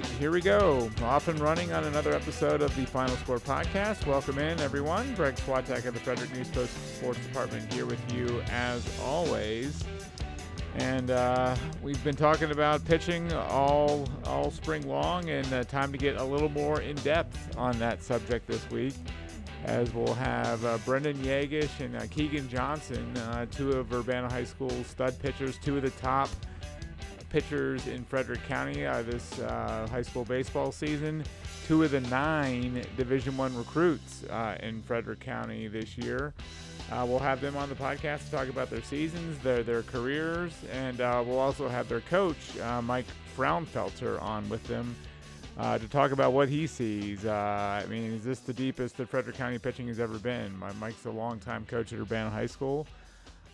right, here we go. Off and running on another episode of the Final Score podcast. Welcome in, everyone. Greg Swatek of the Frederick News Post Sports Department here with you as always. And uh, we've been talking about pitching all all spring long, and uh, time to get a little more in depth on that subject this week. As we'll have uh, Brendan Yagesh and uh, Keegan Johnson, uh, two of Urbana High School's stud pitchers, two of the top pitchers in Frederick County uh, this uh, high school baseball season. Two of the nine Division One recruits uh, in Frederick County this year. Uh, we'll have them on the podcast to talk about their seasons, their their careers, and uh, we'll also have their coach uh, Mike Frownfelter on with them. to talk about what he sees. I mean, is this the deepest that Frederick County pitching has ever been? My, Mike's a longtime coach at Urbana High School.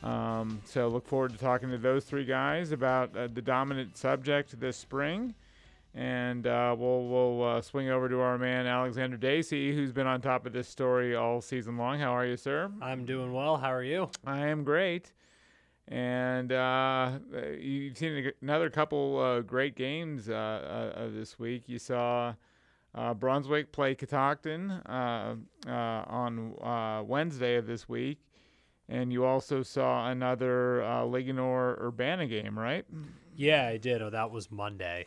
Um, so look forward to talking to those three guys about uh, the dominant subject this spring. And uh, we'll we'll uh, swing over to our man Alexander Dacy, who's been on top of this story all season long. How are you, sir? I'm doing well. How are you? I am great. And uh, you've seen another couple uh, great games uh, this week. You saw Brunswick play Catoctin on Wednesday of this week and you also saw another uh, Urbana game, right? Yeah, I did. Oh, that was Monday.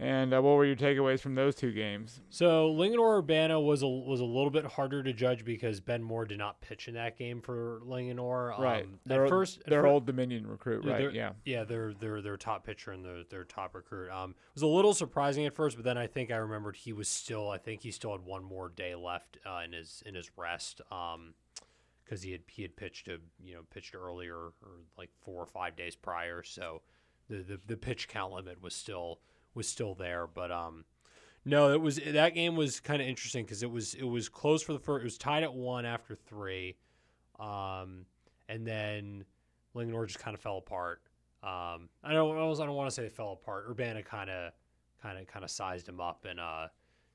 And uh, what were your takeaways from those two games? So Linganore Urbana was a was a little bit harder to judge because Ben Moore did not pitch in that game for Linganore. Right. Um, their, first, their old Dominion recruit, right? Yeah. Yeah, their their their top pitcher and their their top recruit. Um, it was a little surprising at first, but then I think I remembered he was still. I think he still had one more day left uh, in his in his rest. Um, because he had he had pitched a you know pitched earlier or like four or five days prior, so the the, the pitch count limit was still was still there. But um, no, it was that game was kind of interesting because it was it was close for the first. It was tied at one after three, um, and then Linganore just kind of fell apart. Um, I don't I don't want to say it fell apart. Urbana kind of kind of kind of sized him up and uh,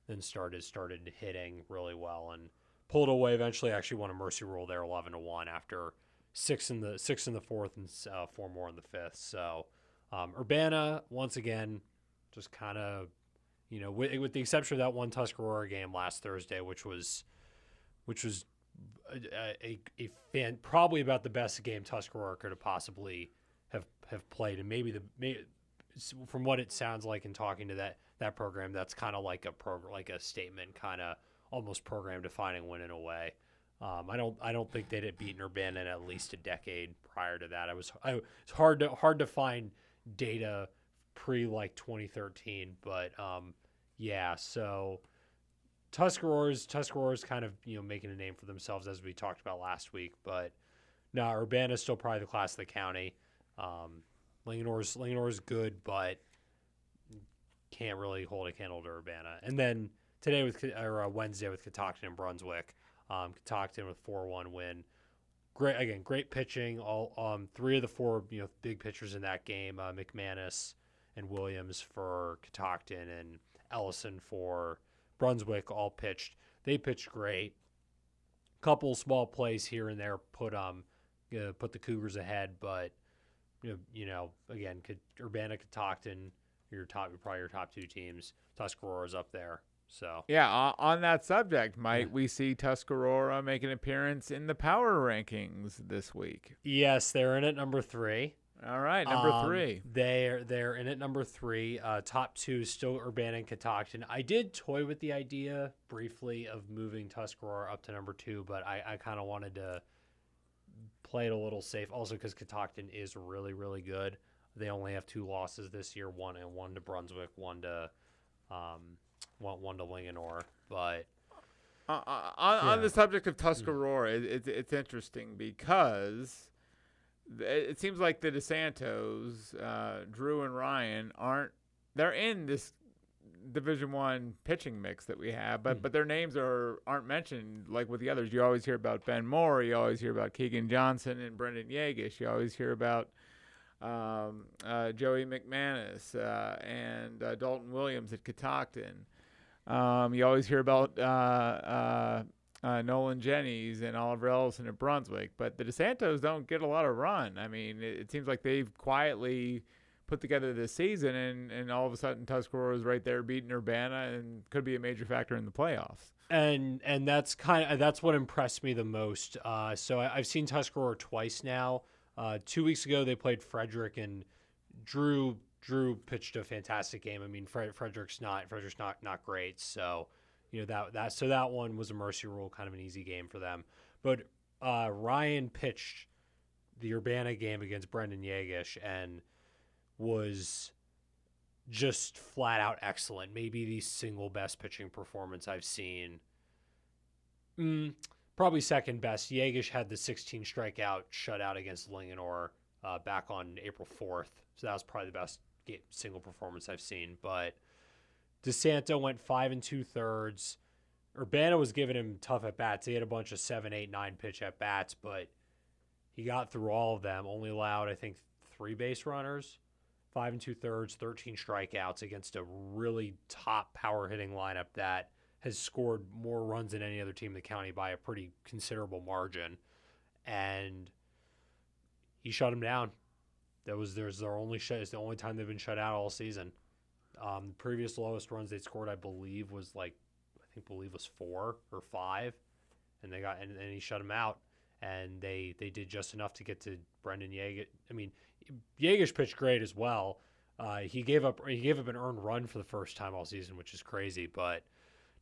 then started started hitting really well and pulled away. Eventually, actually won a mercy rule there, eleven to one after six in the six in the fourth and uh, four more in the fifth. So um, Urbana once again just kind of you know with, with, the exception of that one Tuscarora game last Thursday, which was which was a, a, a fan probably about the best game Tuscarora could have possibly have have played, and maybe the maybe, from what it sounds like in talking to that that program, that's kind of like a program like a statement kind of almost program defining win in a way. Um, I don't I don't think they'd have beaten Urbana in at least a decade prior to that. I was I, it's hard to hard to find data pre like 2013, but um, yeah. So Tuscarora's Tuscarora's kind of you know making a name for themselves as we talked about last week, but no, Urbana's still probably the class of the county. Um, Linganore's Linganore's good, but can't really hold a candle to Urbana. And then today with or uh, Wednesday with Catoctin and Brunswick. Um, Catoctin with four one win. Great again, great pitching. All um, three of the four you know big pitchers in that game, uh, McManus and Williams for Catoctin and Ellison for Brunswick, all pitched. They pitched great. Couple small plays here and there put um put the Cougars ahead, but you know, you know again, Urbana Catoctin, your top, probably your top two teams. Tuscarora's up there. So yeah, on that subject, might we see Tuscarora make an appearance in the power rankings this week? Yes, they're in at number three. All right, number um, three. They're they're in at number three. Uh, top two still Urbana and Catoctin. I did toy with the idea briefly of moving Tuscarora up to number two, but I, I kind of wanted to play it a little safe. Also, because Catoctin is really really good. They only have two losses this year. One and one to Brunswick. One to um, want one to Linganore, but uh, uh, on, yeah. on, the subject of Tuscarora, it, it, it's interesting because it, seems like the DeSantos, uh, Drew and Ryan aren't they're in this Division One pitching mix that we have, but mm. but their names are aren't mentioned like with the others. You always hear about Ben Moore, you always hear about Keegan Johnson and Brendan Yagesh, you always hear about um, uh, Joey McManus uh, and uh, Dalton Williams at Catoctin. Um, you always hear about uh, uh, uh, Nolan Jennings and Oliver Ellison at Brunswick, but the DeSantos don't get a lot of run. I mean, it, it seems like they've quietly put together this season, and, and all of a sudden Tuscarora is right there beating Urbana and could be a major factor in the playoffs. And and that's kind of that's what impressed me the most. Uh, so I, have seen Tuscarora twice now. Uh, two weeks ago they played Frederick and Drew. Drew pitched a fantastic game. I mean, Fred, Frederick's not Frederick's not not great. So you know that that so that one was a mercy rule, kind of an easy game for them. But uh, Ryan pitched the Urbana game against Brendan Yagesh and was just flat out excellent. Maybe the single best pitching performance I've seen. Mm, probably second best. Yagesh had the 16 strikeout shutout against Linganore uh, back on April 4th. So that was probably the best single performance I've seen. But DeSanto went five and two thirds. Urbana was giving him tough at bats. He had a bunch of seven, eight, nine pitch at bats, but he got through all of them. Only allowed, I think, three base runners five and two thirds, 13 strikeouts against a really top power hitting lineup that has scored more runs than any other team in the county by a pretty considerable margin. And he shut him down. That was there's their only shut. It's the only time they've been shut out all season. Um, the previous lowest runs they scored, I believe, was like I think believe was four or five, and they got and, and he shut them out. And they they did just enough to get to Brendan Yeager. I mean, Yagesh pitched great as well. Uh, he gave up he gave up an earned run for the first time all season, which is crazy. But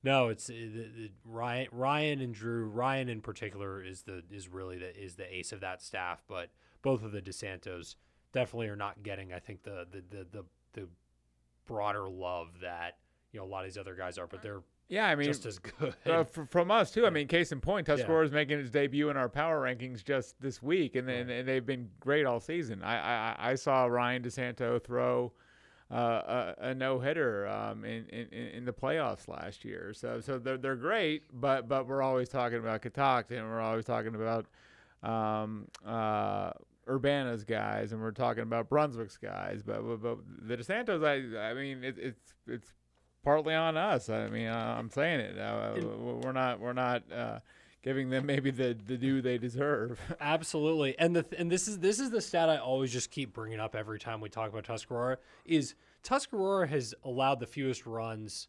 no, it's uh, the, the, Ryan Ryan and Drew Ryan in particular is the is really the is the ace of that staff. But both of the DeSantos definitely are not getting I think the the the the, the broader love that you know a lot of these other guys are. But they're yeah, I mean, just as good uh, from us too. I mean, case in point, Tuscarora is making his debut in our power rankings just this week, and, and, and they've been great all season. I I, I saw Ryan DeSanto throw uh, a, a no hitter um, in, in in the playoffs last year. So so they're they're great, but but we're always talking about Catoctin, and we're always talking about um, uh, Urbana's guys, and we're talking about Brunswick's guys. But but, but the DeSantos, I I mean, it, it's it's partly on us. I mean, uh, I'm saying it. Uh, we're not we're not uh, giving them maybe the the due they deserve. Absolutely, and the and this is this is the stat I always just keep bringing up every time we talk about Tuscarora is Tuscarora has allowed the fewest runs.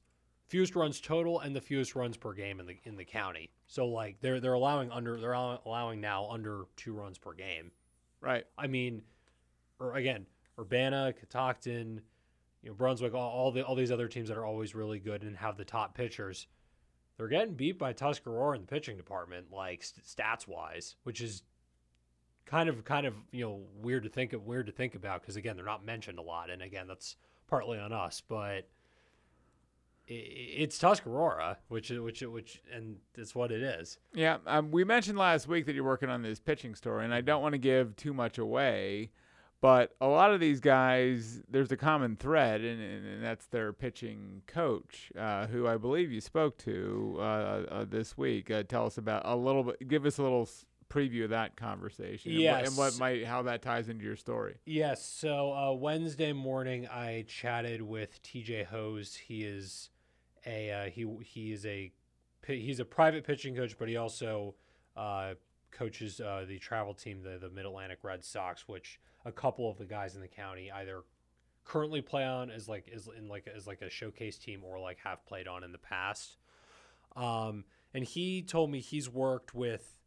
Fewest runs total and the fewest runs per game in the in the county. So like they're they're allowing under they're allowing now under two runs per game. Right. I mean, or again, Urbana, Catoctin, you know Brunswick, all, all the all these other teams that are always really good and have the top pitchers, they're getting beat by Tuscarora in the pitching department, like st- stats wise, which is kind of kind of you know weird to think of weird to think about because again they're not mentioned a lot, and again that's partly on us, but it's Tuscarora, which which which and it's what it is. Yeah, um, we mentioned last week that you're working on this pitching story, and I don't want to give too much away. But a lot of these guys, there's a common thread, and, and that's their pitching coach, uh, who I believe you spoke to uh, uh, this week. Uh, tell us about a little bit. Give us a little preview of that conversation. Yes. And what, and what might how that ties into your story. Yes. So uh, Wednesday morning, I chatted with T.J. Hose. He is a uh, he he is a he's a private pitching coach, but he also coaches the travel team, the the Mid Atlantic Red Sox, which a couple of the guys in the county either currently play on as like as in like as like a showcase team or like have played on in the past. Um, and he told me he's worked with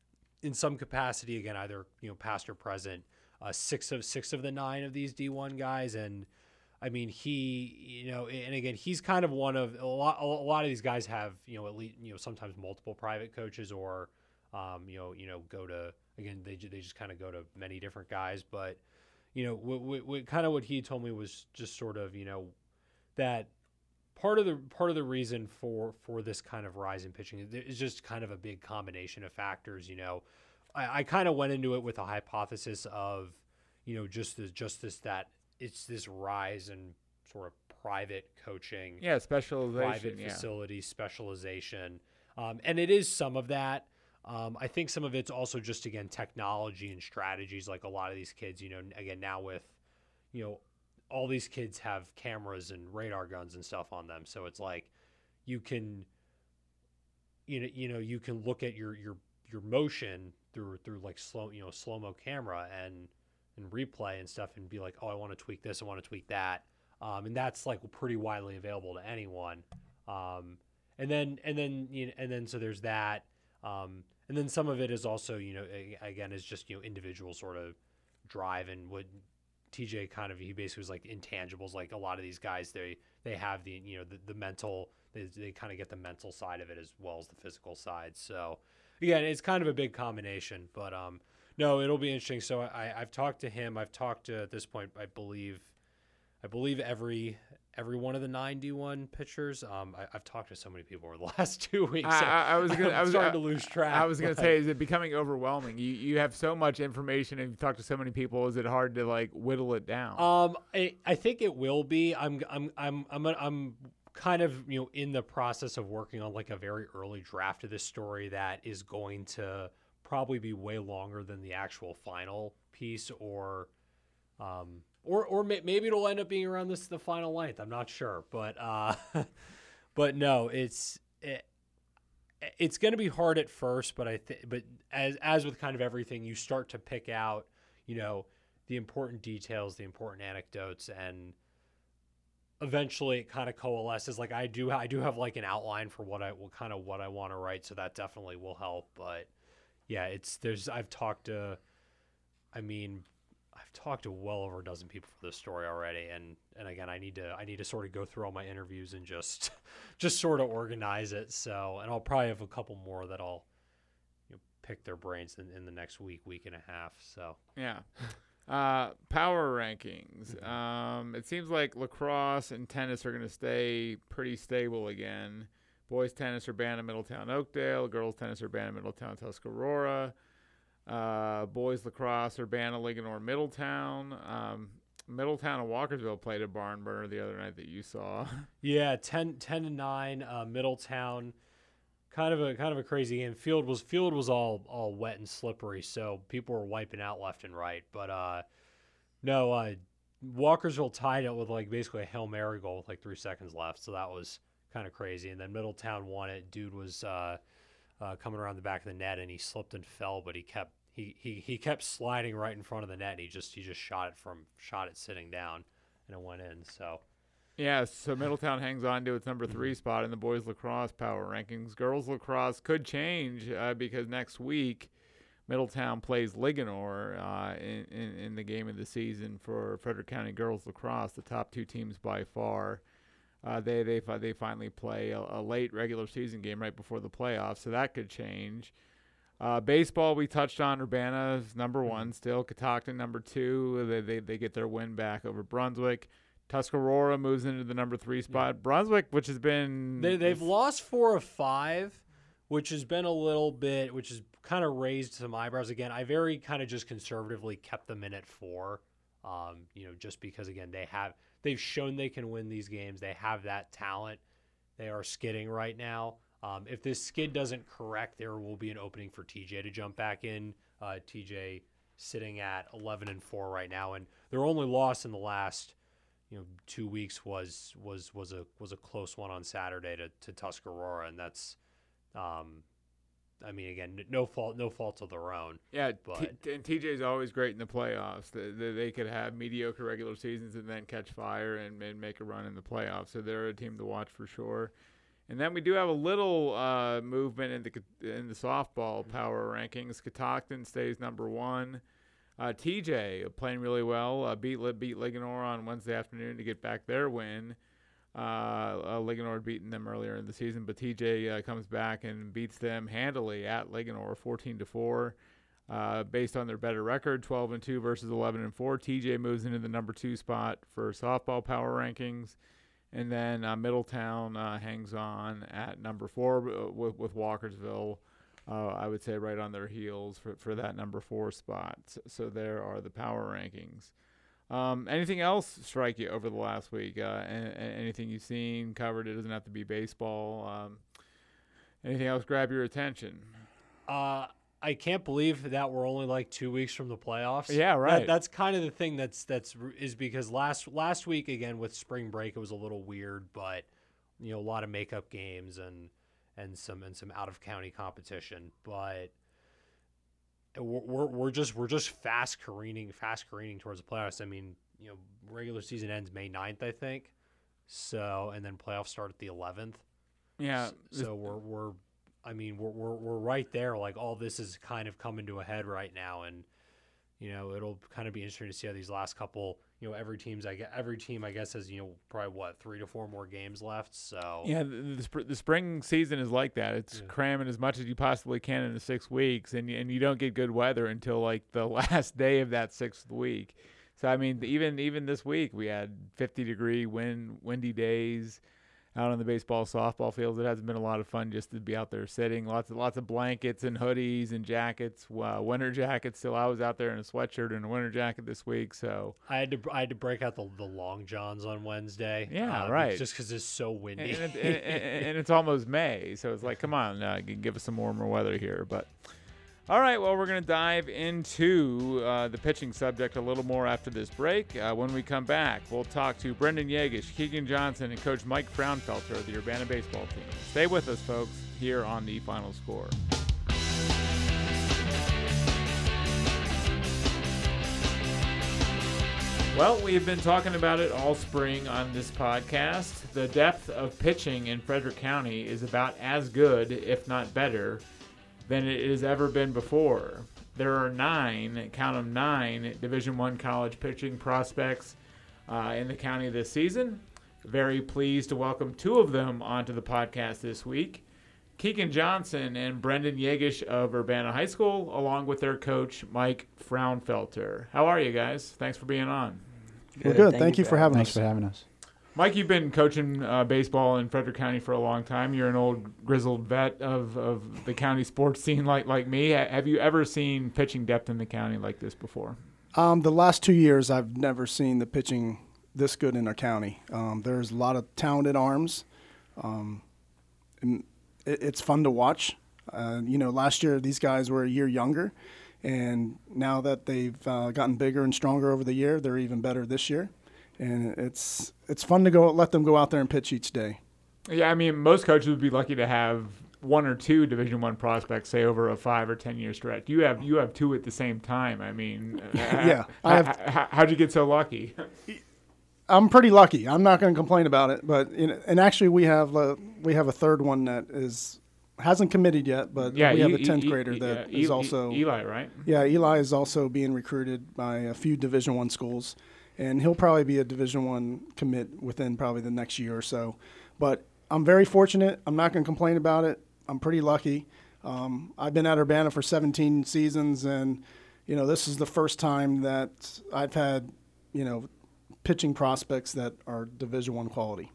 in some capacity again either you know past or present uh, six of six of the nine of these D1 guys and I mean he you know and again he's kind of one of a lot a lot of these guys have you know at least you know sometimes multiple private coaches or um, you know you know go to again they they just kind of go to many different guys but you know, what, what, kind of what he told me was just sort of, you know, that part of the part of the reason for for this kind of rise in pitching is just kind of a big combination of factors. You know, I, I kind of went into it with a hypothesis of, you know, just this just this that it's this rise in sort of private coaching, yeah, specialization, private yeah. facility specialization, um, and it is some of that. Um, I think some of it's also just again technology and strategies. Like a lot of these kids, you know, again now with, you know, all these kids have cameras and radar guns and stuff on them, so it's like you can, you know, you know, you can look at your your your motion through through like slow, you know, slow mo camera and and replay and stuff and be like, oh, I want to tweak this, I want to tweak that, um, and that's like pretty widely available to anyone. Um, and then and then you know, and then so there's that. Um, and then some of it is also you know again is just you know individual sort of drive and what TJ kind of he basically was like intangibles like a lot of these guys they they have the you know the, the mental they, they kind of get the mental side of it as well as the physical side so again it's kind of a big combination but um no it'll be interesting so I I've talked to him I've talked to at this point I believe I believe every every one of the nine D1 pitchers. Um, I, have talked to so many people over the last two weeks. I, I, I was gonna, I was starting to lose track. I was gonna say, is it becoming overwhelming? You you have so much information and you talk to so many people. Is it hard to like whittle it down? Um, I, I think it will be. I'm I'm I'm I'm I'm kind of you know in the process of working on like a very early draft of this story that is going to probably be way longer than the actual final piece or um or or may, maybe it'll end up being around this the final length. I'm not sure, but uh, but no, it's it, it's going to be hard at first, but I think but as as with kind of everything, you start to pick out, you know, the important details, the important anecdotes, and eventually it kind of coalesces. Like I do, I do have like an outline for what I what kind of what I want to write, so that definitely will help. But yeah, it's there's I've talked to, I mean, I've talked to well over a dozen people for this story already, and and again, I need to I need to sort of go through all my interviews and just just sort of organize it. So, and I'll probably have a couple more that I'll you know, pick their brains in, in the next week, week and a half. So yeah. Uh, power rankings. Mm-hmm. Um, it seems like lacrosse and tennis are going to stay pretty stable again. Boys tennis Urbana, Middletown, Oakdale. Girls tennis Urbana, Middletown, Tuscarora uh, boys lacrosse, Urbana, Linganore, Middletown. Um, Middletown and Walkersville played a barn burner the other night that you saw. Yeah, 10, 10 to nine. Uh, Middletown, kind of a kind of a crazy game. Field was field was all all wet and slippery, so people were wiping out left and right. But uh, no, uh, Walkersville tied it with like basically a hail mary goal with like three seconds left, so that was kind of crazy. And then Middletown won it. Dude was. Uh, uh, coming around the back of the net, and he slipped and fell, but he kept he, he he kept sliding right in front of the net. he just he just shot it from shot it sitting down, and it went in. So. Yeah, so Middletown hangs on to its number three mm-hmm. spot in the boys lacrosse power rankings. Girls lacrosse could change uh, because next week Middletown plays Linganore uh, in, in, in the game of the season for Frederick County girls lacrosse, the top two teams by far. Uh, they they they finally play a, a, late regular season game right before the playoffs, so that could change. Uh, baseball, we touched on Urbana's number mm-hmm. one still. Catoctin number two. They, they they get their win back over Brunswick. Tuscarora moves into the number three spot. Yeah. Brunswick, which has been they they've lost four of five, which has been a little bit, which has kind of raised some eyebrows again. I very kind of just conservatively kept them in at four. Um, you know, just because again they have they've shown they can win these games. They have that talent. They are skidding right now. Um, if this skid doesn't correct, there will be an opening for TJ to jump back in. Uh, TJ sitting at 11 and four right now, and their only loss in the last you know two weeks was was was a was a close one on Saturday to to Tuscarora, and that's um, I mean, again, no fault, no fault of their own. Yeah, but t- and TJ's always great in the playoffs. They, they, they, could have mediocre regular seasons and then catch fire and, and make a run in the playoffs. So they're a team to watch for sure. And then we do have a little uh, movement in the in the softball mm-hmm. power rankings. Catoctin stays number one. Uh, TJ playing really well. Uh, beat beat Linganore on Wednesday afternoon to get back their win. Uh, uh, Linganore beaten them earlier in the season, but TJ uh, comes back and beats them handily at Linganore, 14 to four. Uh, based on their better record, 12 and two versus 11 and four, TJ moves into the number two spot for softball power rankings, and then uh, Middletown uh, hangs on at number four with, with Walkersville. I would say right on their heels for, for that number four spot. So, so there are the power rankings. Um, anything else strike you over the last week? Uh, anything you've seen covered? It doesn't have to be baseball. Um, anything else grab your attention? Uh, I can't believe that we're only like two weeks from the playoffs. Yeah, right. That, that's kind of the thing that's that's is because last last week again with spring break it was a little weird, but you know a lot of makeup games and and some and some out of county competition, but we're, we're, just we're just fast careening fast careening towards the playoffs. I mean, you know, regular season ends May 9th, I think. So and then playoffs start at the 11th. Yeah. So we're we're I mean we're we're we're right there. Like all this is kind of coming to a head right now, and you know it'll kind of be interesting to see how these last couple. You know, every team's I get every team I guess has you know probably what three to four more games left. So Yeah, the, the, sp- the spring season is like that. It's Yeah. cramming as much as you possibly can in the six weeks, and and you don't get good weather until like the last day of that sixth week. So I mean, even even this week we had 50 degree wind windy days out on the baseball softball fields. It hasn't been a lot of fun just to be out there sitting. Lots of lots of blankets and hoodies and jackets, uh, winter jackets. Still, I was out there in a sweatshirt and a winter jacket this week. So I had to I had to break out the the long johns on Wednesday. Yeah, uh, right. Just because it's so windy. and, and, and- and it's almost May, so it's like, come on, uh, give us some warmer weather here. But all right, well, we're going to dive into uh, the pitching subject a little more after this break. Uh, when we come back, we'll talk to Brendan Yagesh, Keegan Johnson, and Coach Mike Frownfelter of the Urbana baseball team. Stay with us, folks, here on the Final Score. Well, we've been talking about it all spring on this podcast. The depth of pitching in Frederick County is about as good, if not better, than it has ever been before. There are nine, count them nine, Division One college pitching prospects uh, in the county this season. Very pleased to welcome two of them onto the podcast this week. Keegan Johnson and Brendan Yagesh of Urbana High School, along with their coach, Mike Frownfelter. How are you guys? Thanks for being on. We're good. Thank, you for having Thanks us. for having us. Mike, you've been coaching uh, baseball in Frederick County for a long time. You're an old grizzled vet of, of the county sports scene, like like me. Have you ever seen pitching depth in the county like this before? Um, the last two years, I've never seen the pitching this good in our county. Um, there's a lot of talented arms, um, and it, it's fun to watch. Uh, you know, last year these guys were a year younger, and now that they've uh, gotten bigger and stronger over the year, they're even better this year. And it's it's fun to go let them go out there and pitch each day. Yeah, I mean, most coaches would be lucky to have one or two Division One prospects, say over a five or ten year stretch. You have you have two at the same time. I mean, uh, Yeah, I I have- have. How'd you get so lucky? I'm pretty lucky. I'm not going to complain about it, but know, and actually we have uh, we have a third one that is hasn't committed yet, but yeah, we have E- a tenth E- grader E- that yeah, is also Eli, right? yeah. Eli is also being recruited by a few Division One schools, and he'll probably be a Division One commit within probably the next year or so. But I'm very fortunate. I'm not going to complain about it. I'm pretty lucky. Um, I've been at Urbana for 17 seasons, and you know this is the first time that I've had you know pitching prospects that are Division One quality.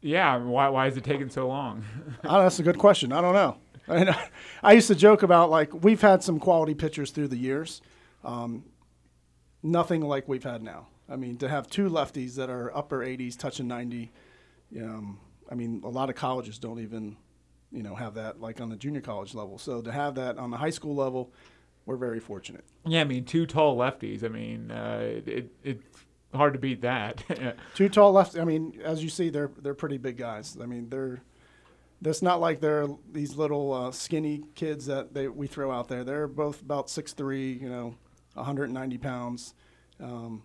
Yeah. Why why is it taking so long? Oh, that's a good question. I don't know. I, mean, I used to joke about like we've had some quality pitchers through the years, um, nothing like we've had now. I mean, to have two lefties that are upper 80s, touching 90. Um, I mean, a lot of colleges don't even, you know, have that like on the junior college level. So to have that on the high school level, we're very fortunate. Yeah, I mean, two tall lefties. I mean, uh, it, it it's hard to beat that. Two tall lefties. I mean, as you see, they're they're pretty big guys. I mean, they're. It's not like they're these little uh, skinny kids that they we throw out there. They're both about six three, you know, 190 pounds. Um,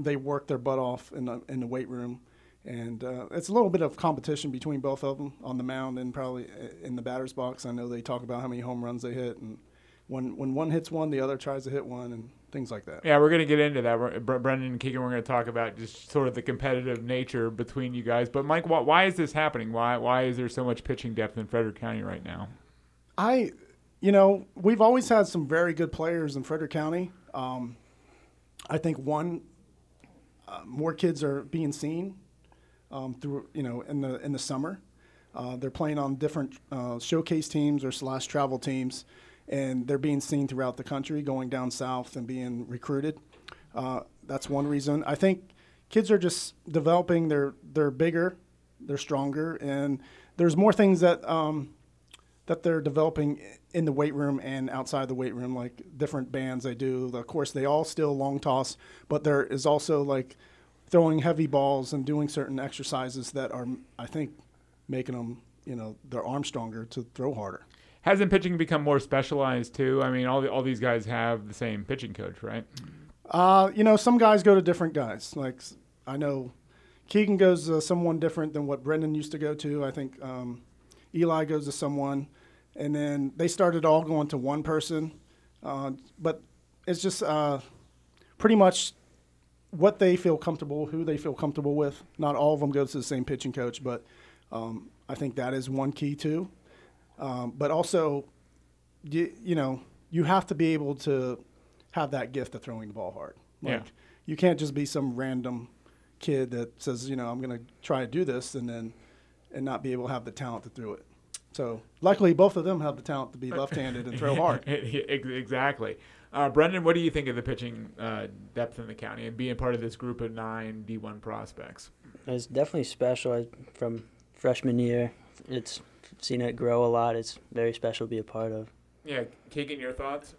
they work their butt off in the in the weight room, and uh, it's a little bit of competition between both of them on the mound and probably in the batter's box. I know they talk about how many home runs they hit, and when when one hits one, the other tries to hit one, and things like that. yeah, we're gonna get into that. We're, Brendan and Keegan, we're gonna talk about just sort of the competitive nature between you guys. But Mike, why, why is this happening? Why why is there so much pitching depth in Frederick County right now? I, you know, we've always had some very good players in Frederick County. Um, I think one, uh, more kids are being seen um, through, you know, in the in the summer. Uh, they're playing on different uh, showcase teams or slash travel teams, and they're being seen throughout the country, going down south and being recruited. Uh, that's one reason. I think kids are just developing. They're they're bigger, they're stronger, and there's more things that. Um, that they're developing in the weight room and outside the weight room, like different bands they do. Of course, they all still long toss, but there is also like throwing heavy balls and doing certain exercises that are, I think, making them, you know, their arm stronger to throw harder. hasn't pitching become more specialized too? I mean, all the, all these guys have the same pitching coach, right? Uh, you know, some guys go to different guys. Like I know Keegan goes to someone different than what Brendan used to go to. I think um, Eli goes to someone, and then they started all going to one person. Uh, but it's just uh, pretty much what they feel comfortable, who they feel comfortable with. Not all of them go to the same pitching coach, but um, I think that is one key too. Um, but also, you, you know, you have to be able to have that gift of throwing the ball hard. Like, Yeah. You can't just be some random kid that says, you know, I'm going to try to do this and then and not be able to have the talent to throw it. So luckily, both of them have the talent to be left-handed and throw hard. Exactly. Uh, Brendan, what do you think of the pitching uh, depth in the county and being part of this group of nine D1 prospects? It's definitely special I- from freshman year. It's seen it grow a lot. It's very special to be a part of. Yeah, Keegan, your thoughts?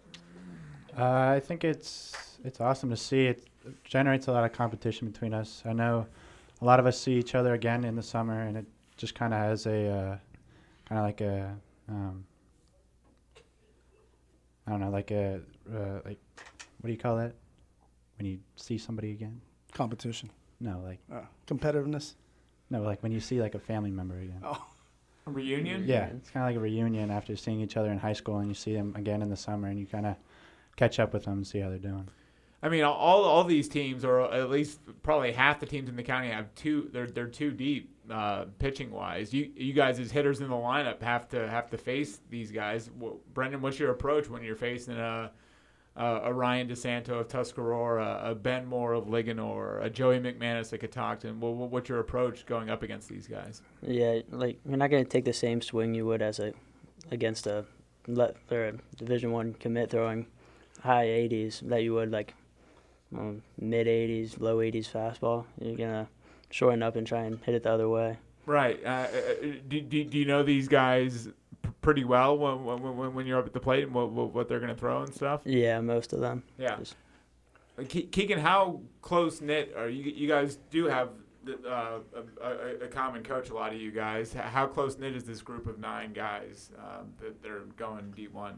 Uh, I think it's it's awesome to see. It generates a lot of competition between us. I know a lot of us see each other again in the summer, and it just kind of has a uh, kind of like a um, I don't know, like a uh, like what do you call that when you see somebody again? Competition, No, like uh, competitiveness. no, like when you see like a family member again. Oh, A reunion? Yeah, it's kind of like a reunion after seeing each other in high school, and you see them again in the summer, and you kind of catch up with them and see how they're doing. I mean, all all these teams, or at least probably half the teams in the county, have two. They're they're too deep uh, pitching wise. You you guys as hitters in the lineup have to have to face these guys. Wh- Brendan, what's your approach when you're facing a a, Ryan DeSanto of Tuscarora, a Ben Moore of Linganore, a Joey McManus of Catoctin? What- what's your approach going up against these guys? Yeah, like you're not gonna take the same swing you would as a against a le- or a Division One commit throwing high 80s that you would like um, mid 80s, low 80s fastball. You're gonna shorten up and try and hit it the other way. Right. Uh, uh, do, do, do you know these guys pretty well when, when, when- when you're up at the plate and what, what, what they're going to throw and stuff? Yeah, most of them. Yeah. Just- Uh, Keegan, how close knit are you? You guys do have uh, a, a, a common coach. A lot of you guys. How close knit is this group of nine guys um, that they're going D one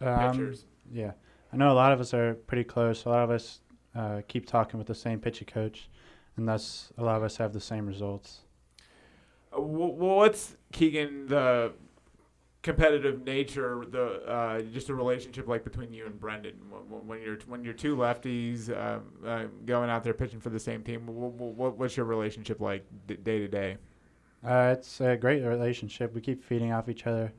Um, pitchers? Yeah, I know a lot of us are pretty close. A lot of us uh, keep talking with the same pitching coach, and thus a lot of us have the same results. Uh, wh- wh- what's Keegan the competitive nature, the uh, just a relationship like between you and Brendan when, when you're when you're two lefties um, uh, going out there pitching for the same team? What, what, what's your relationship like d- day to day? Uh, it's a great relationship. We keep feeding off each other.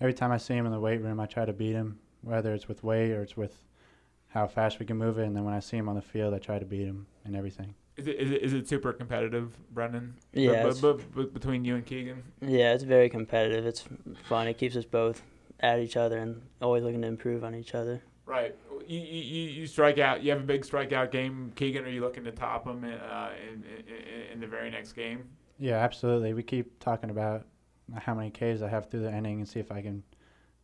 Every time I see him in the weight room, I try to beat him, whether it's with weight or it's with how fast we can move it. And then when I see him on the field, I try to beat him and everything. Is it, is it, is it super competitive, Brendan? Yeah, b- it's- b- b- between you and Keegan. Yeah, it's very competitive. It's fun. It keeps us both at each other and always looking to improve on each other. Right. You, you, you you strike out. You have a big strikeout game, Keegan. Are you looking to top him uh, in, in in the very next game? Yeah, absolutely. We keep talking about how many Ks I have through the inning and see if I can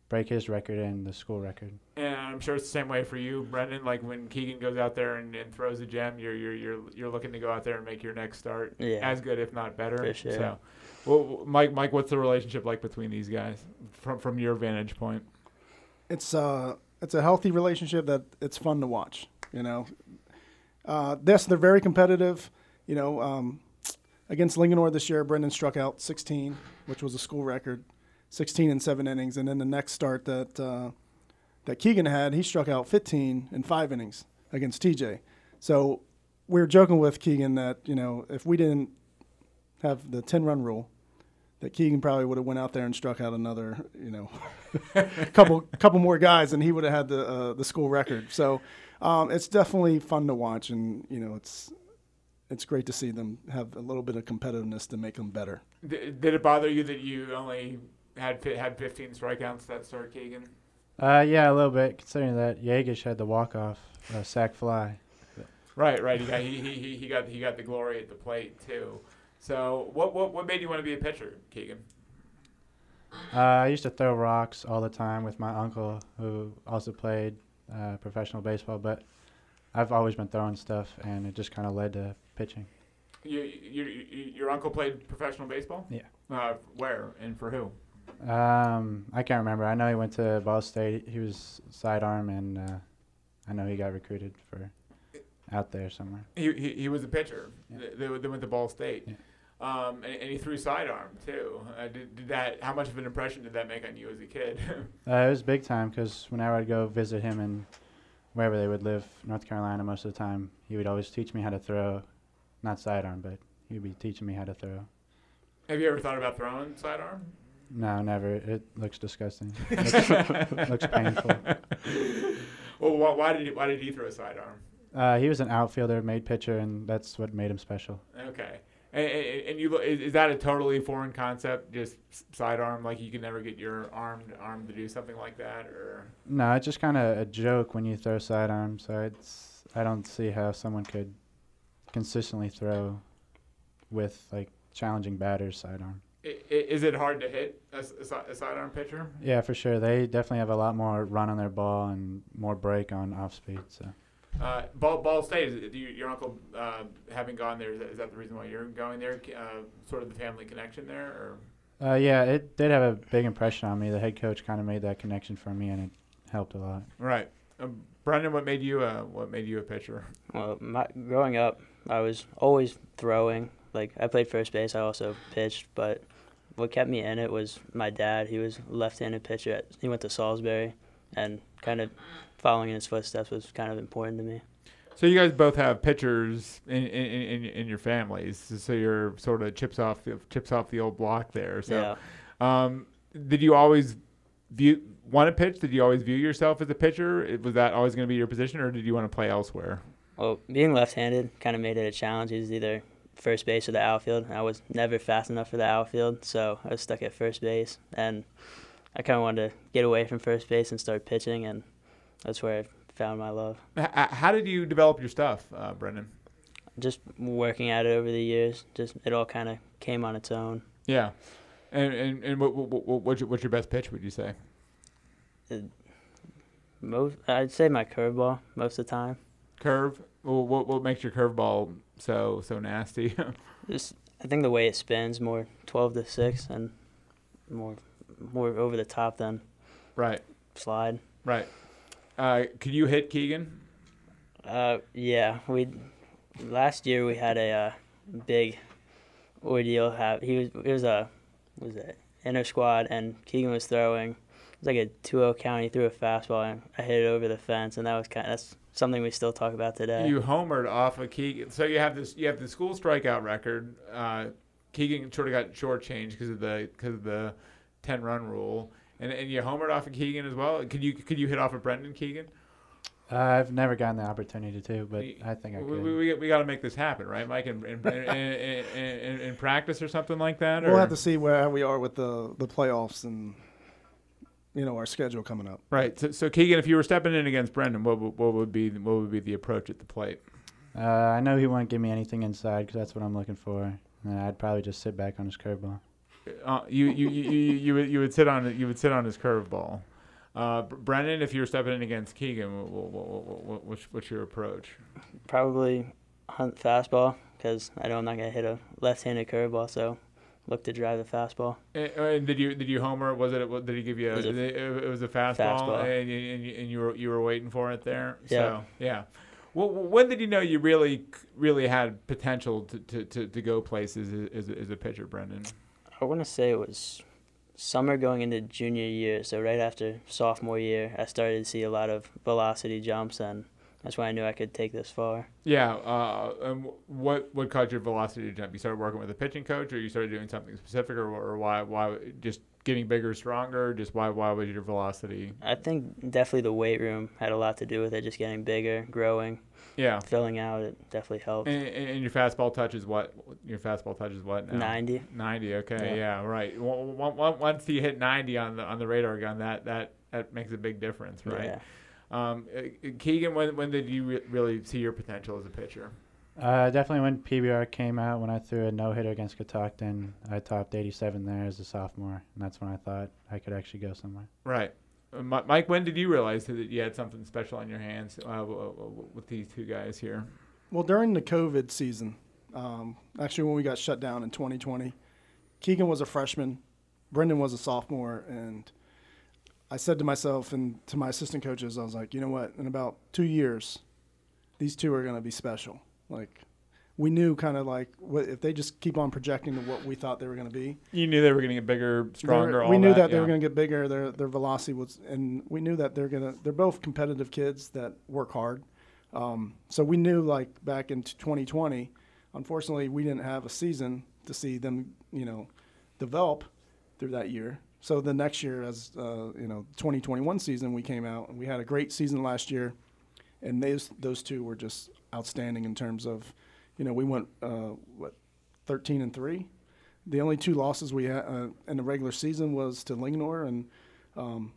break his record and the school record. And I'm sure it's the same way for you, Brendan. Like when Keegan goes out there and, and throws a gem, you're you're you're you're looking to go out there and make your next start Yeah. as good, if not better. For sure. So, well, Mike, Mike, what's the relationship like between these guys from from your vantage point? it's uh it's a healthy relationship that it's fun to watch. You know, uh, yes, they're very competitive. You know, um, against Linganore this year, Brendan struck out 16, which was a school record, 16 and seven innings, and then the next start that uh, that Keegan had, he struck out 15 in five innings against TJ. So we were joking with Keegan that you know if we didn't have the 10 run rule, that Keegan probably would have went out there and struck out another you know couple couple more guys, and he would have had the uh, the school record. So um, it's definitely fun to watch, and you know it's it's great to see them have a little bit of competitiveness to make them better. Did it bother you that you only had had 15 strikeouts that start, Keegan? Uh, yeah, a little bit, considering that Yagesh had the walk-off uh, sac fly. Right, right. He got he, he, he- he got he got the glory at the plate too. So what what what made you want to be a pitcher, Keegan? Uh, I used to throw rocks all the time with my uncle, who also played uh, professional baseball, but I've always been throwing stuff, and it just kind of led to pitching. You, you, you, your uncle played professional baseball. Yeah. Uh, where and for who? Um, I can't remember. I know he went to Ball State. He was sidearm, and uh, I know he got recruited for out there somewhere. He, he, he was a pitcher. Yeah. They, they went to Ball State. Yeah. Um, and, and he threw sidearm too. Uh, did, did that? How much of an impression did that make on you as a kid? Uh, it was big time because whenever I'd go visit him and wherever they would live, North Carolina, most of the time, he would always teach me how to throw, not sidearm, but he'd be teaching me how to throw. Have you ever thought about throwing sidearm? No, never. It looks disgusting. looks, looks painful. Well, why, why did he, why did he throw a sidearm? Uh, he was an outfielder, made pitcher, and that's what made him special. Okay. And, and, you is that a totally foreign concept? Just sidearm, like you can never get your armed arm to do something like that, or No, it's just kind of a joke when you throw sidearm. So it's I don't see how someone could consistently throw with like challenging batters sidearm. I- i- is it hard to hit a, s- a a sidearm pitcher? Yeah, for sure. They definitely have a lot more run on their ball and more break on off speed. So Uh, Ball, Ball State, do you, your uncle uh, having gone there, is that, is that the reason why you're going there? Uh, sort of the family connection there, or uh, yeah, it did have a big impression on me. The head coach kind of made that connection for me, and it helped a lot. right? Um, Brendan, what made you uh, what made you a pitcher? Well, my, growing up, I was always throwing. Like I played first base. I also pitched, but what kept me in it was my dad. He was a left-handed pitcher. At, he went to Salisbury, and kind of following in his footsteps was kind of important to me. So you guys both have pitchers in in, in, in your families, so you're sort of chips off the chips off the old block there. So, yeah. um, did you always view want to pitch? Did you always view yourself as a pitcher? Was that always going to be your position, or did you want to play elsewhere? Well, being left-handed kind of made it a challenge. It was either first base or the outfield. I was never fast enough for the outfield, so I was stuck at first base. And I kind of wanted to get away from first base and start pitching, and that's where I found my love. How did you develop your stuff, uh, Brendan? Just working at it over the years, just it all kind of came on its own. Yeah, and and, and what, what, what what's, your, what's your best pitch? Would you say? Most, I'd say my curveball most of the time. Curve. Well, what what makes your curveball so so nasty? Just I think the way it spins more twelve to six and more more over the top than right, slide. right. Uh, could you hit Keegan? Uh, yeah, we last year we had a uh, big ordeal. Have he was it was a what was it inter squad and Keegan was throwing. It was like a 2-0 count. He threw a fastball and I hit it over the fence, and that was kind. that's something we still talk about today. You homered off of Keegan. So you have this. You have the school strikeout record. Uh, Keegan sort of got shortchanged because of the because of the ten run rule, and and you homered off of Keegan as well. Could you could you hit off of Brendan Keegan? Uh, I've never gotten the opportunity to, but We- I think I we, could. we, we, we got to make this happen, right, Mike? In in, in, in, in, in practice or something like that. We'll or- have to see where we are with the the playoffs and you know our schedule coming up. Right. So, so Keegan, if you were stepping in against Brendan, what would, what would be what would be the approach at the plate? Uh, I know he won't give me anything inside because that's what I'm looking for. And I'd probably just sit back on his curveball. Uh, you, you, you, you, you would you would sit on you would sit on his curveball. Uh, Brendan, if you were stepping in against Keegan, what, what, what, what, what's, what's your approach? Probably hunt fastball because I know I'm not gonna hit a left-handed curveball, so look to drive the fastball. And, uh, and did you did you homer? Was it did he give you? A, It was a- it, it was a fastball, Fastball. and, you, and, you, and you were you were waiting for it there. Yeah. So yeah. Well, when did you know you really really had potential to, to, to, to go places as, as, as a pitcher, Brendan? I want to say it was summer going into junior year, so right after sophomore year, I started to see a lot of velocity jumps, and that's why I knew I could take this far. Yeah. Uh, and what what caused your velocity to jump? You started working with a pitching coach, or you started doing something specific, or, or why why just getting bigger, stronger? Just why why was your velocity? I think definitely the weight room had a lot to do with it, just getting bigger, growing, Yeah. filling out. It definitely helped. And, and your fastball touch is what? Your fastball touch is what now? 90. 90. Okay. Yeah. Yeah. right. Once you hit 90 on the on the radar gun, that that that makes a big difference, right? Yeah. Um, uh, Keegan, when when did you re- really see your potential as a pitcher? Uh, definitely when PBR came out, when I threw a no hitter against Catoctin, I topped 87 there as a sophomore, and that's when I thought I could actually go somewhere. Right. Uh, Mike, when did you realize that you had something special on your hands uh, w- w- with these two guys here? Well, during the COVID season, um, actually when we got shut down in 2020, Keegan was a freshman, Brendan was a sophomore, and I said to myself and to my assistant coaches, I was like, you know what? In about two years, these two are going to be special. Like, we knew kind of like what, if they just keep on projecting to what we thought they were going to be. You knew they were going to get bigger, stronger. We knew that, they yeah. were going to get bigger. Their their velocity was, and we knew that they're gonna. They're both competitive kids that work hard. Um, so we knew like back in 2020, unfortunately, we didn't have a season to see them, you know, develop through that year. So the next year, as uh, you know, 2021 season, we came out and we had a great season last year, and those those two were just outstanding in terms of, you know, we went uh, what 13 and three. The only two losses we had uh, in the regular season was to Linganore and um,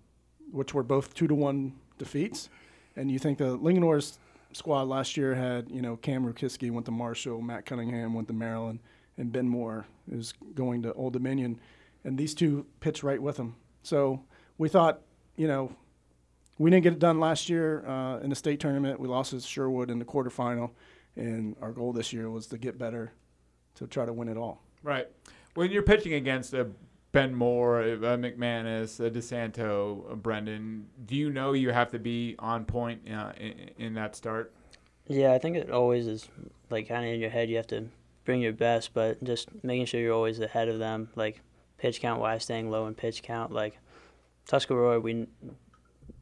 which were both two to one defeats. And you think the Linganore's squad last year had, you know, Cam Rukiski went to Marshall, Matt Cunningham went to Maryland, and Ben Moore is going to Old Dominion. And these two pitched right with them. So we thought, you know, we didn't get it done last year uh, in the state tournament. We lost to Sherwood in the quarterfinal. And our goal this year was to get better to try to win it all. Right. When you're pitching against a Ben Moore, a McManus, a DeSanto, a Brendan, do you know you have to be on point uh, in, in that start? Yeah, I think it always is like kind of in your head. You have to bring your best, but just making sure you're always ahead of them, like pitch count wise, staying low in pitch count. Like Tuscarora, we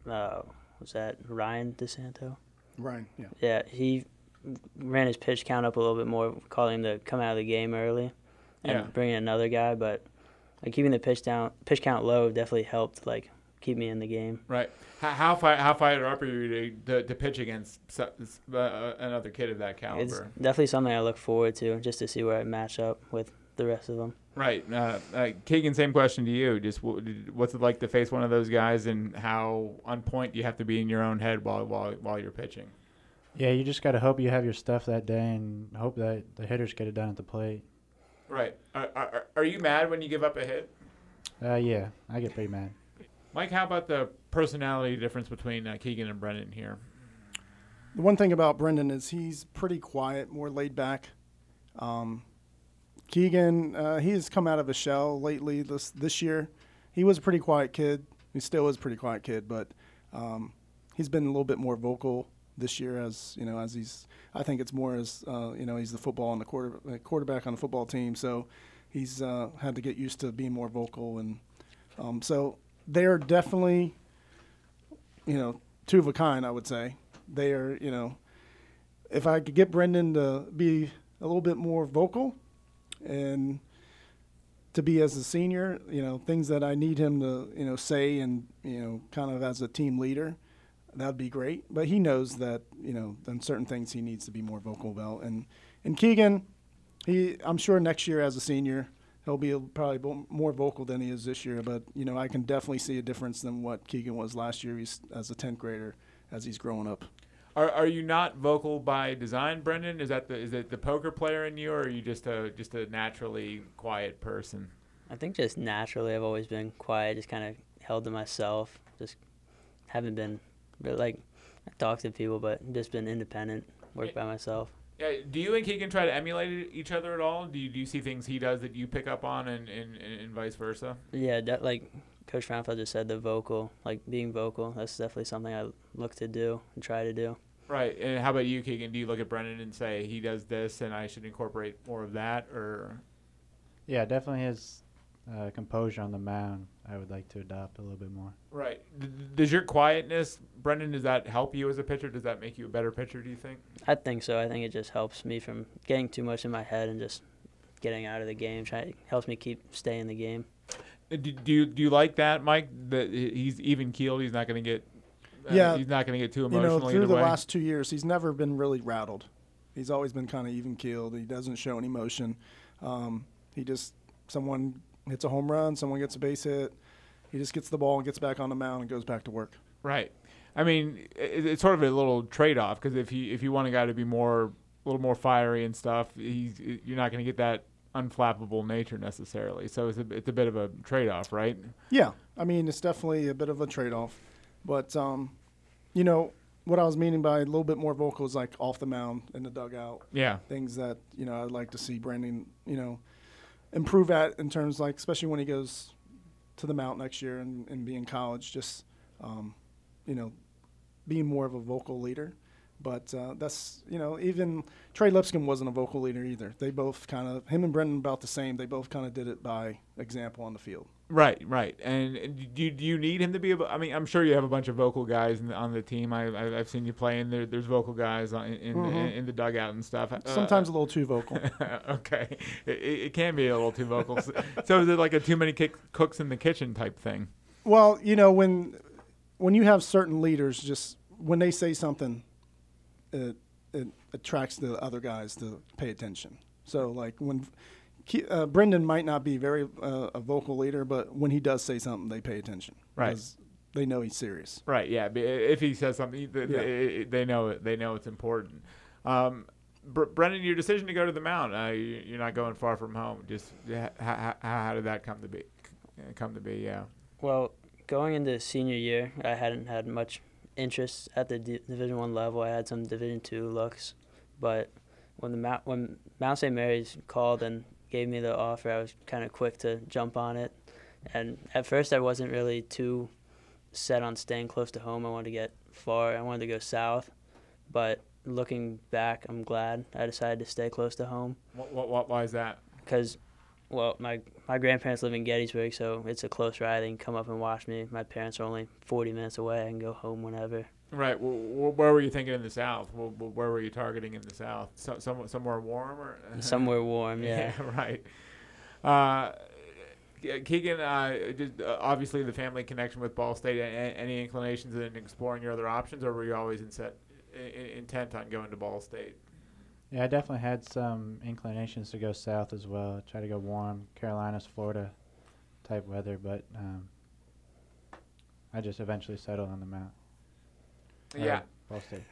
uh, was that Ryan DeSanto? Ryan, yeah. Yeah, he ran his pitch count up a little bit more, calling him to come out of the game early, and Yeah. bringing another guy. But like keeping the pitch down, pitch count low definitely helped like keep me in the game. Right. How how, fi- how fired up are you to, to, to pitch against uh, another kid of that It's caliber? definitely something I look forward to, just to see where I match up with the rest of them. Right. Uh, uh, Keegan, same question to you. Just wh- what's it like to face one of those guys, and how on point do you have to be in your own head while while while you're pitching? Yeah, you just got to hope you have your stuff that day and hope that the hitters get it done at the plate. Right. Are, are, are you mad when you give up a hit? Uh, yeah, I get pretty mad. Mike, how about the personality difference between uh, Keegan and Brendan here? The one thing about Brendan is he's pretty quiet, more laid back. Um, Keegan, uh, he has come out of a shell lately this this year. He was a pretty quiet kid. He still is a pretty quiet kid, but um, he's been a little bit more vocal this year as you know as he's. I think it's more as uh, you know he's the football on the quarter uh, quarterback on the football team, so he's uh, had to get used to being more vocal and um, so they are definitely you know two of a kind. I would say they are you know if I could get Brendan to be a little bit more vocal and to be as a senior, you know, things that I need him to, you know, say and, you know, kind of as a team leader, that'd be great. But he knows that, you know, then certain things he needs to be more vocal about. And and Keegan, he I'm sure next year as a senior, he'll be probably more vocal than he is this year, but you know, I can definitely see a difference than what Keegan was last year he's, as a 10th grader as he's growing up. Are, are you not vocal by design, Brendan? Is that the is it the poker player in you, or are you just a just a naturally quiet person? I think just naturally, I've always been quiet, just kind of held to myself. Just haven't been really like I talk to people, but just been independent, work by myself. Yeah, do you and Keegan try to emulate each other at all? Do you, do you see things he does that you pick up on, and, and, and vice versa? Yeah, that like Coach Franfeld just said, the vocal, like being vocal. That's definitely something I look to do and try to do. Right. And how about you, Keegan? Do you look at Brendan and say he does this, and I should incorporate more of that, or Yeah, definitely his uh, composure on the mound. I would like to adopt a little bit more. right? D- does your quietness, Brendan, does that help you as a pitcher? Does that make you a better pitcher? Do you think? I think so. I think it just helps me from getting too much in my head and just getting out of the game. Try helps me keep stay in the game. Uh, Do, do you do you like that, Mike? That he's even keeled. He's not going to get. Uh, Yeah. He's not going to get too you emotional know, through the way. last two years, he's never been really rattled. He's always been kind of even keeled. He doesn't show any emotion. Um, he just someone hits a home run, someone gets a base hit. He just gets the ball and gets back on the mound and goes back to work. Right. I mean, it, it's sort of a little trade-off because if you if you want a guy to be more a little more fiery and stuff, he's you're not going to get that unflappable nature necessarily. So it's a it's a bit of a trade-off, right? Yeah, I mean it's definitely a bit of a trade-off, but um, you know what I was meaning by a little bit more vocals, like off the mound in the dugout, Yeah. things that you know I'd like to see Brendan, you know, improve at in terms like especially when he goes to the Mount next year and, and be in college, just um, you know, being more of a vocal leader. But uh, that's you know even Trey Lipscomb wasn't a vocal leader either. They both kind of him and Brendan about the same. They both kind of did it by example on the field. Right, right. And do you, do you need him to be? A, I mean, I'm sure you have a bunch of vocal guys in the, on the team. I, I I've seen you play, and there, there's vocal guys on, in Mhm. in, in the dugout and stuff. Uh, Sometimes a little too vocal. okay, it, it can be a little too vocal. so, so is it like a too many kick, cooks in the kitchen type thing? Well, you know when when you have certain leaders, just when they say something, it it attracts the other guys to pay attention. So like when uh, Brendan might not be very uh, a vocal leader, but when he does say something, they pay attention. Right. because They know he's serious. Right. Yeah. If he says something, th- Yeah. they, they know it. They know it's important. Um, Br- Brendan, your decision to go to the Mount, uh, you, you're not going far from home. Just how, how, how did that come to be? Come to be, yeah. Well, going into senior year, I hadn't had much interest at the D- Division One level. I had some Division Two looks, but when the Mount when Mount St. Mary's called and gave me the offer, I was kind of quick to jump on it. And at first, I wasn't really too set on staying close to home. I wanted to get far. I wanted to go south, but looking back, I'm glad I decided to stay close to home What, what, what, why is that? because well my my grandparents live in gettysburg so it's a close ride they can come up and watch me my parents are only 40 minutes away i can go home whenever Right. Well, where were you thinking in the South? Wh- wh- Where were you targeting in the South? So, some, somewhere warm or somewhere warm yeah, right. Uh, Keegan, uh, just, uh, obviously the family connection with Ball State. Any inclinations in exploring your other options, or were you always in set, i- i- intent on going to Ball State? Yeah, I definitely had some inclinations to go south as well. Try to go warm, Carolinas, Florida type weather, but um, I just eventually settled on the Mount. Yeah.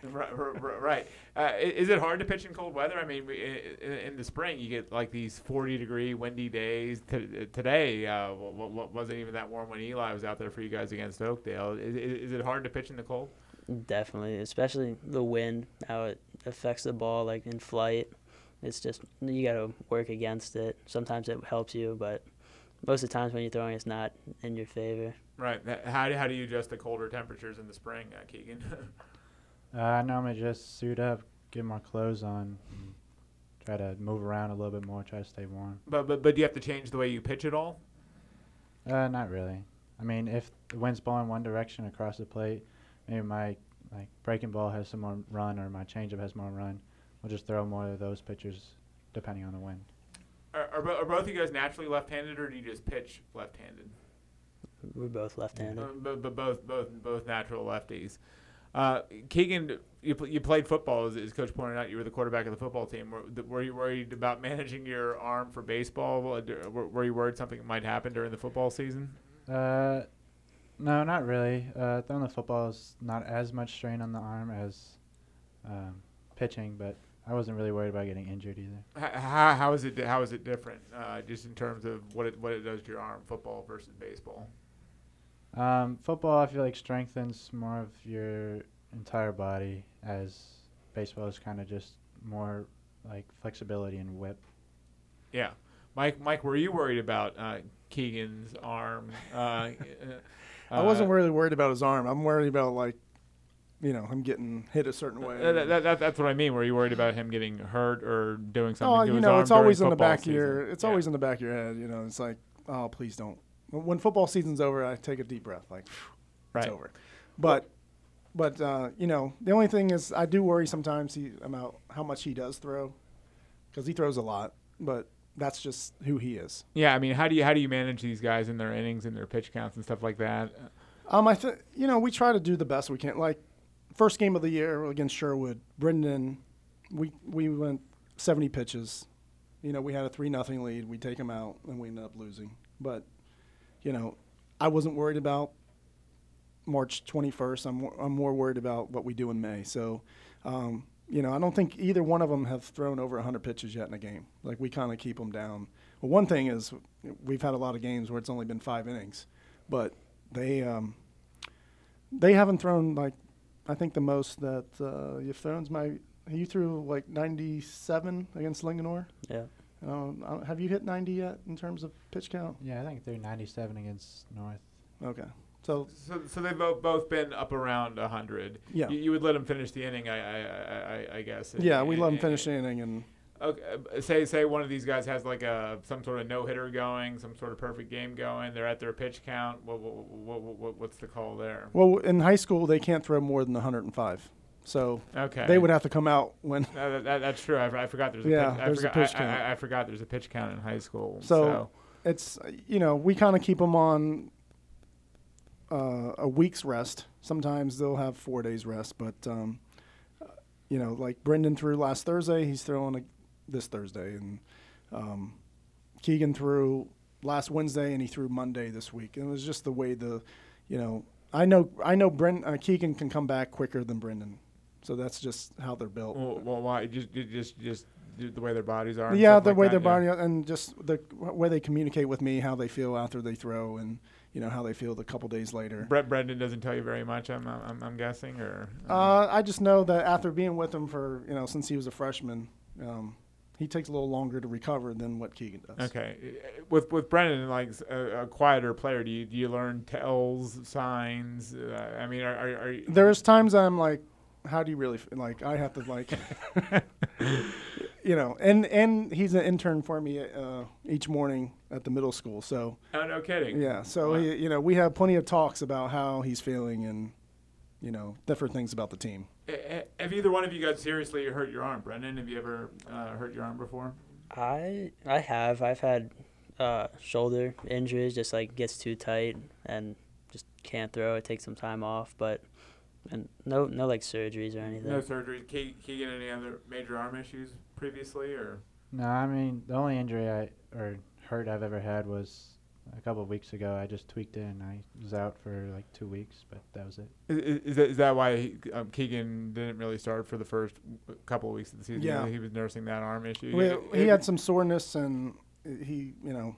Right, right. right. Uh, is it hard to pitch in cold weather? I mean, we- i- i- in the spring you get like these 40 degree windy days. T- today uh, w- w- wasn't even that warm when Eli was out there for you guys against Oakdale. Is it hard to pitch in the cold? Definitely especially the wind how it affects the ball like in flight it's just you got to work against it sometimes it helps you but most of the times when you're throwing it's not in your favor Right. How do, how do you adjust the colder temperatures in the spring, uh, Keegan? Uh, I normally just suit up, get more clothes on, try to move around a little bit more, try to stay warm. but, but but do you have to change the way you pitch at all? Uh, not really. I mean, if the wind's blowing one direction across the plate, maybe my like breaking ball has some more run or my changeup has more run. We'll just throw more of those pitches, depending on the wind. Are, are, are both of you guys naturally left-handed, or do you just pitch left-handed? we're both left-handed Uh, but, but both both both natural lefties. Uh, Keegan, you, pl- you played football, as, as Coach pointed out. You were the quarterback of the football team. Were, th- were you worried about managing your arm for baseball? Were, were you worried something might happen during the football season? Uh, no, not really. Uh, throwing the football is not as much strain on the arm as um, pitching, but I wasn't really worried about getting injured either. How, how is it how is it different, uh, just in terms of what it what it does to your arm, football versus baseball? Um, football, I feel like strengthens more of your entire body, as baseball is kind of just more like flexibility and whip. Yeah, Mike. Mike, were you worried about uh, Keegan's arm? Uh, I wasn't uh, really worried about his arm. I'm worried about like, you know, him getting hit a certain way. That, that, that, that's what I mean. Were you worried about him getting hurt or doing something oh, to you know, it's always in the back of your. It's Yeah. always in the back of your head. You know, it's like, oh, please don't. When when football season's over, I take a deep breath, like, right. it's over. But, but uh, you know, the only thing is, I do worry sometimes he, about how much he does throw, because he throws a lot. But that's just who he is. Yeah, I mean, how do you how do you manage these guys in their innings and their pitch counts and stuff like that? Um, I think you know we try to do the best we can. Like first game of the year against Sherwood, Brendan, we we went 70 pitches. You know, we had a three nothing lead. We take them out, and we ended up losing. But you know, I wasn't worried about March 21st. I'm more, I'm more worried about what we do in May. So, um, you know, I don't think either one of them have thrown over 100 pitches yet in a game. Like we kind of keep them down. Well, one thing is we've had a lot of games where it's only been five innings, but they um, they haven't thrown like I think the most that uh, you've thrown is my you threw like 97 against Linganore, yeah Um, have you hit 90 yet in terms of pitch count? Yeah, I think they're 97 against North. Okay. So So, so they've both, both been up around 100. yeah, You, you would let them finish the inning, I, I, I, I- I guess. yeah, we let them And- finish the inning, and Okay, uh, say say one of these guys has like a some sort of no hitter going, some sort of perfect game going. They're at their pitch count. What, what, what, what what's the call there? well, in high school they can't throw more than 105. So Okay, they would have to come out when. No, that, that, that's true. I, I forgot there's a Yeah, pitch, I there's a pitch count. I, I forgot there's a pitch count in high school. So- It's you know we kind of keep them on uh, a week's rest. Sometimes they'll have four days rest, but um, you know like Brendan threw last Thursday, he's throwing a, this Thursday, and um, Keegan threw last Wednesday and he threw Monday this week. And it was just the way the, you know, I know I know Bren, uh, Keegan can come back quicker than Brendan, so that's just how they're built. well, well, why? Just just just the way their bodies are. yeah, the like way that, their yeah. body and just the way they communicate with me, how they feel after they throw, and you know how they feel a couple days later. Brett Brendan doesn't tell you very much. I'm I'm, I'm guessing, or Uh, I just know that after being with him for you know since he was a freshman, um, he takes a little longer to recover than what Keegan does. Okay, with with Brendan, like a, a quieter player, do you do you learn tells, signs? Uh, I mean, are, are, are you, There's times I'm like, how do you really feel? like? I have to like, you know, and and he's an intern for me uh, each morning at the middle school. So Oh, no kidding. yeah, so Wow. he, you know, we have plenty of talks about how he's feeling and you know different things about the team. Have either one of you guys seriously hurt your arm, Brendan? Have you ever uh, hurt your arm before? I I have I've had uh, shoulder injuries, just like gets too tight and just can't throw. It takes some time off, but and no no like surgeries or anything. No surgery. Ke- Keegan, any other major arm issues previously, or No, I mean the only injury I or hurt I've ever had was a couple of weeks ago. I just tweaked it and I was out for like two weeks, but that was it. is, is, that, is that why he, um, Keegan didn't really start for the first couple of weeks of the season? Yeah. he was nursing that arm issue. We, Yeah, he had some soreness and he, you know,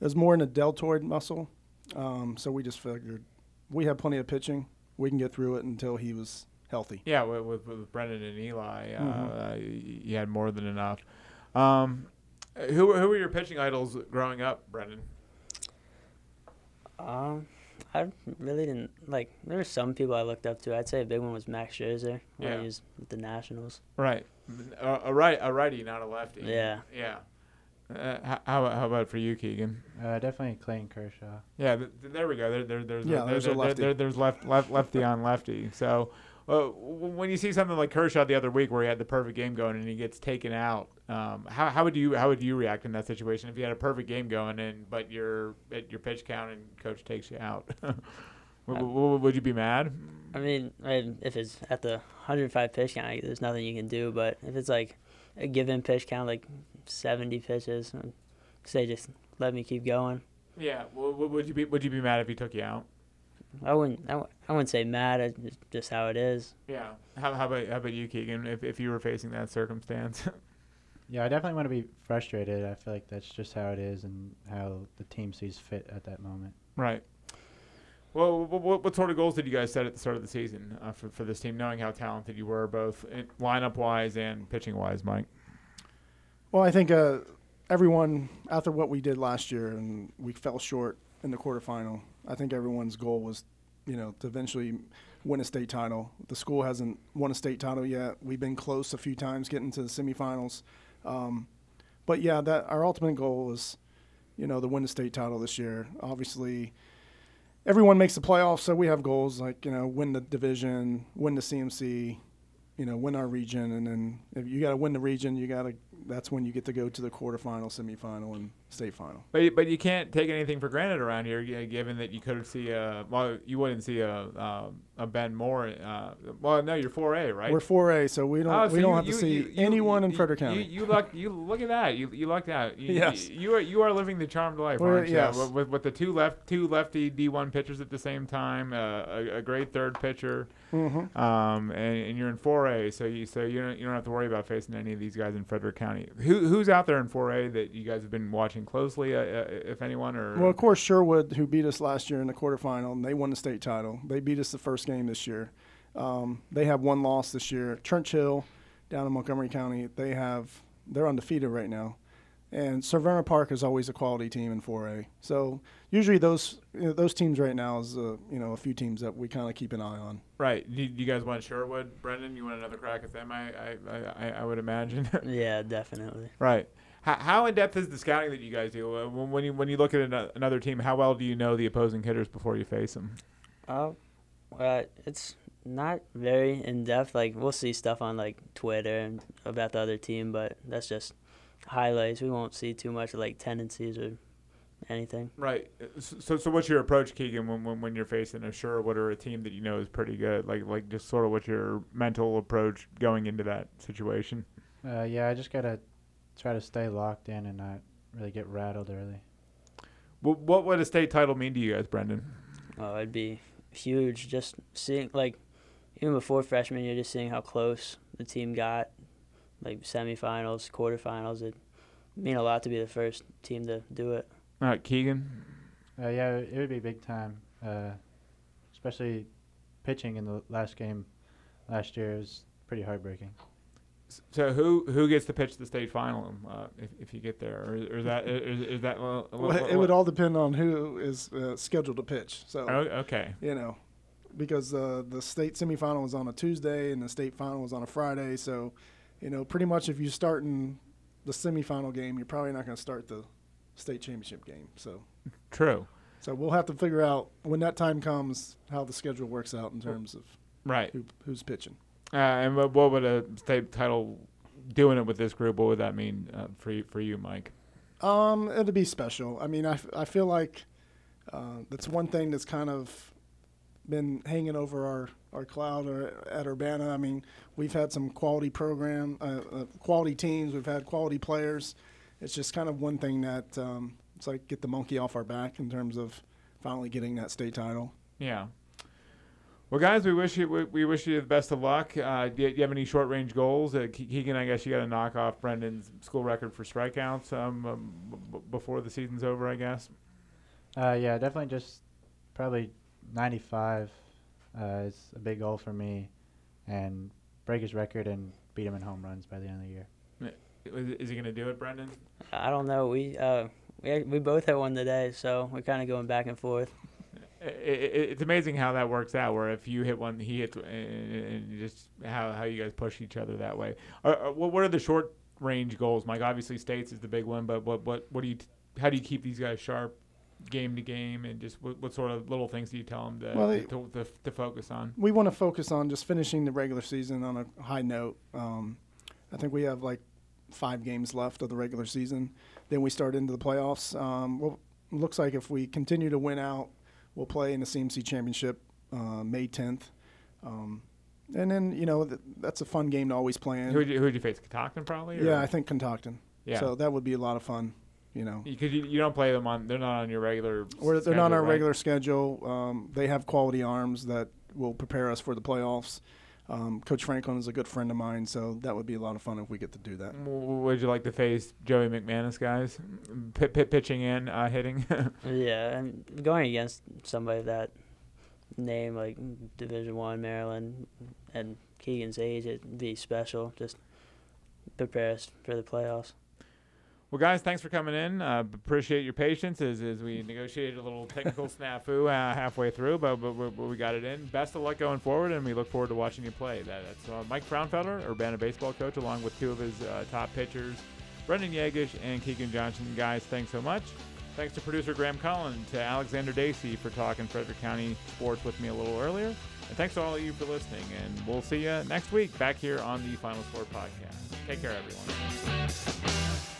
it was more in the deltoid muscle. Um, so we just figured we have plenty of pitching. We can get through it until he was healthy. Yeah, with, with, with Brendan and Eli, uh, Mhm. uh, y- you had more than enough. Um, who were- who were your pitching idols growing up, Brendan? Um, I really didn't like. There were some people I looked up to. I'd say a big one was Max Scherzer when Yeah. he was with the Nationals. Right, a, a right, a righty, not a lefty. Yeah. yeah. Uh, h- how how about for you, Keegan? Uh, definitely Clayton Kershaw. Yeah, th- th- there we go. There, there, there's Yeah, there, there's a there, there- lefty. there- there's left, left, lefty on lefty. So uh, when you see something like Kershaw the other week, where he had the perfect game going and he gets taken out, um, how, how would you how would you react in that situation if you had a perfect game going and but you're at your pitch count and coach takes you out? would, would, would you be mad? I mean, I, if it's at the 105 pitch count, there's nothing you can do. But if it's like a given pitch count, like 70 pitches, I'd say just let me keep going. Yeah. Well, would would you be would you be mad if he took you out? I wouldn't. I, wouldn't say mad. It's just, just how it is. Yeah. How, how about how about you, Keegan? If if you were facing that circumstance? Yeah, I definitely want to be frustrated. I feel like that's just how it is and how the team sees fit at that moment. Right. Well, what, what, what sort of goals did you guys set at the start of the season uh, for, for this team, knowing how talented you were, both in lineup wise and pitching wise, Mike? Well, I think uh, everyone after what we did last year and we fell short in the quarterfinal. I think everyone's goal was, you know, to eventually win a state title. The school hasn't won a state title yet. We've been close a few times getting to the semifinals, um, but yeah, that our ultimate goal is, you know, to win the state title this year. Obviously, everyone makes the playoffs, so we have goals like you know, win the division, win the CMC, you know, win our region, and then if you got to win the region, you got to. That's when you get to go to the quarterfinal, semifinal, and state final. But you- but you can't take anything for granted around here, given that you could see a well, you wouldn't see a uh, a Ben Moore. Uh, well, no, you're 4A, right? We're 4A, so we don't Oh, so we don't you- have to you- see anyone in Frederick County. You, luck. You look at that. You you lucked out. You, Yes. You, you are you are living the charmed life, We're- aren't you? yes. With, with, with the two left two lefty D1 pitchers at the same time, uh, a, a great third pitcher, mm-hmm. um, and, and you're in 4A, so you so you don't you don't have to worry about facing any of these guys in Frederick County. Who who's out there in 4A that you guys have been watching closely, uh, uh, if anyone, or Well, of course, Sherwood, who beat us last year in the quarterfinal, and they won the state title. They beat us the first game this year. Um, they have one loss this year. Churchill, down in Montgomery County, they have they're undefeated right now. and Severna Park is always a quality team in 4A. So usually those you know, those teams right now is uh, you know a few teams that we kind of keep an eye on. Right. Do you guys want Sherwood, Brendan? You want another crack at them? I I, I, I would imagine. Yeah, definitely. right. How, how in depth is the scouting that you guys do? Uh, When, when you when you look at ano- another team, how well do you know the opposing hitters before you face them? Uh, uh, it's not very in depth. Like we'll see stuff on like Twitter and about the other team, but that's just highlights. We won't see too much like tendencies or anything. Right. So so what's your approach, Keegan, when when, when you're facing a Sherwood or a team that you know is pretty good? Like like just sort of what's your mental approach going into that situation? Uh, yeah, I just gotta try to stay locked in and not really get rattled early. What what would a state title mean to you guys, Brendan? Oh, it'd be huge. Just seeing like even before freshman year, just seeing how close the team got, like semifinals, quarterfinals. It mean a lot to be the first team to do it. All right, Keegan. Uh, yeah, it would be big time, uh, especially pitching in the last game last year. It was pretty heartbreaking. So who who gets to pitch the state final uh, if, if you get there, or, or is that is, is that well, Well, it would all depend on who is uh, scheduled to pitch. So Oh, okay. you know, because uh, the state semifinal was on a Tuesday and the state final was on a Friday. So, you know, pretty much if you start in the semifinal game, you're probably not going to start the state championship game. So, True. so we'll have to figure out when that time comes how the schedule works out in terms of Right. who, who's pitching. Uh, and what, what would a state title doing it with this group? What would that mean uh, for you, for you, Mike? Um, it'd be special. I mean, I, f- I feel like uh, that's one thing that's kind of been hanging over our, our cloud or at Urbana. I mean, we've had some quality program, uh, uh, quality teams. We've had quality players. It's just kind of one thing that um, it's like get the monkey off our back in terms of finally getting that state title. Yeah. Well, guys, we wish you we, we wish you the best of luck. Uh, do, you, do you have any short range goals? Uh, Keegan, I guess you got to knock off Brendan's school record for strikeouts um, um, b- b- before the season's over. I guess. Uh, yeah, definitely just probably 95 uh, is a big goal for me, and break his record and beat him in home runs by the end of the year. Is, is he going to do it, Brendan? I don't know. We uh we we both had one today, so we're kind of going back and forth. I- I- it's amazing how that works out. Where if you hit one, he hits, and, and just how how you guys push each other that way. Are, are, what what are the short range goals, Mike? Obviously, states is the big one, but what what what do you how do you keep these guys sharp, game to game, and just what, what sort of little things do you tell them to Well, they- to, to, to focus on? we want to focus on just finishing the regular season on a high note. Um, I think we have like five games left of the regular season. Then we start into the playoffs. Um, well, looks like if we continue to win out, we'll play in the CMC Championship uh, May 10th. Um, and then, you know, th- that's a fun game to always play in. Who would you, who'd you face? Catoctin probably. Or? yeah, I think Catoctin. yeah. So that would be a lot of fun, you know. because you, you don't play them on, they're not on your regular. Or they're not on our right? regular schedule. Um, they have quality arms that will prepare us for the playoffs. Um, Coach Franklin is a good friend of mine, so that would be a lot of fun if we get to do that. Would you like to face Joey McManus, guys? P- p- pitching and uh, hitting. Yeah, and going against somebody that name like Division One Maryland and Keegan's age, it'd be special. Just prepare us for the playoffs. Well, guys, thanks for coming in. Uh, appreciate your patience as, as we negotiated a little technical snafu uh, halfway through, but, but, but we got it in. Best of luck going forward, and we look forward to watching you play. That, that's uh, Mike Frownfelter, Urbana baseball coach, along with two of his uh, top pitchers, Brendan Yagesh and Keegan Johnson. Guys, thanks so much. Thanks to producer Graham Cullen, to Alexander Dacy for talking Frederick County sports with me a little earlier. And thanks to all of you for listening. And we'll see you next week back here on the Final Score podcast. Take care, everyone.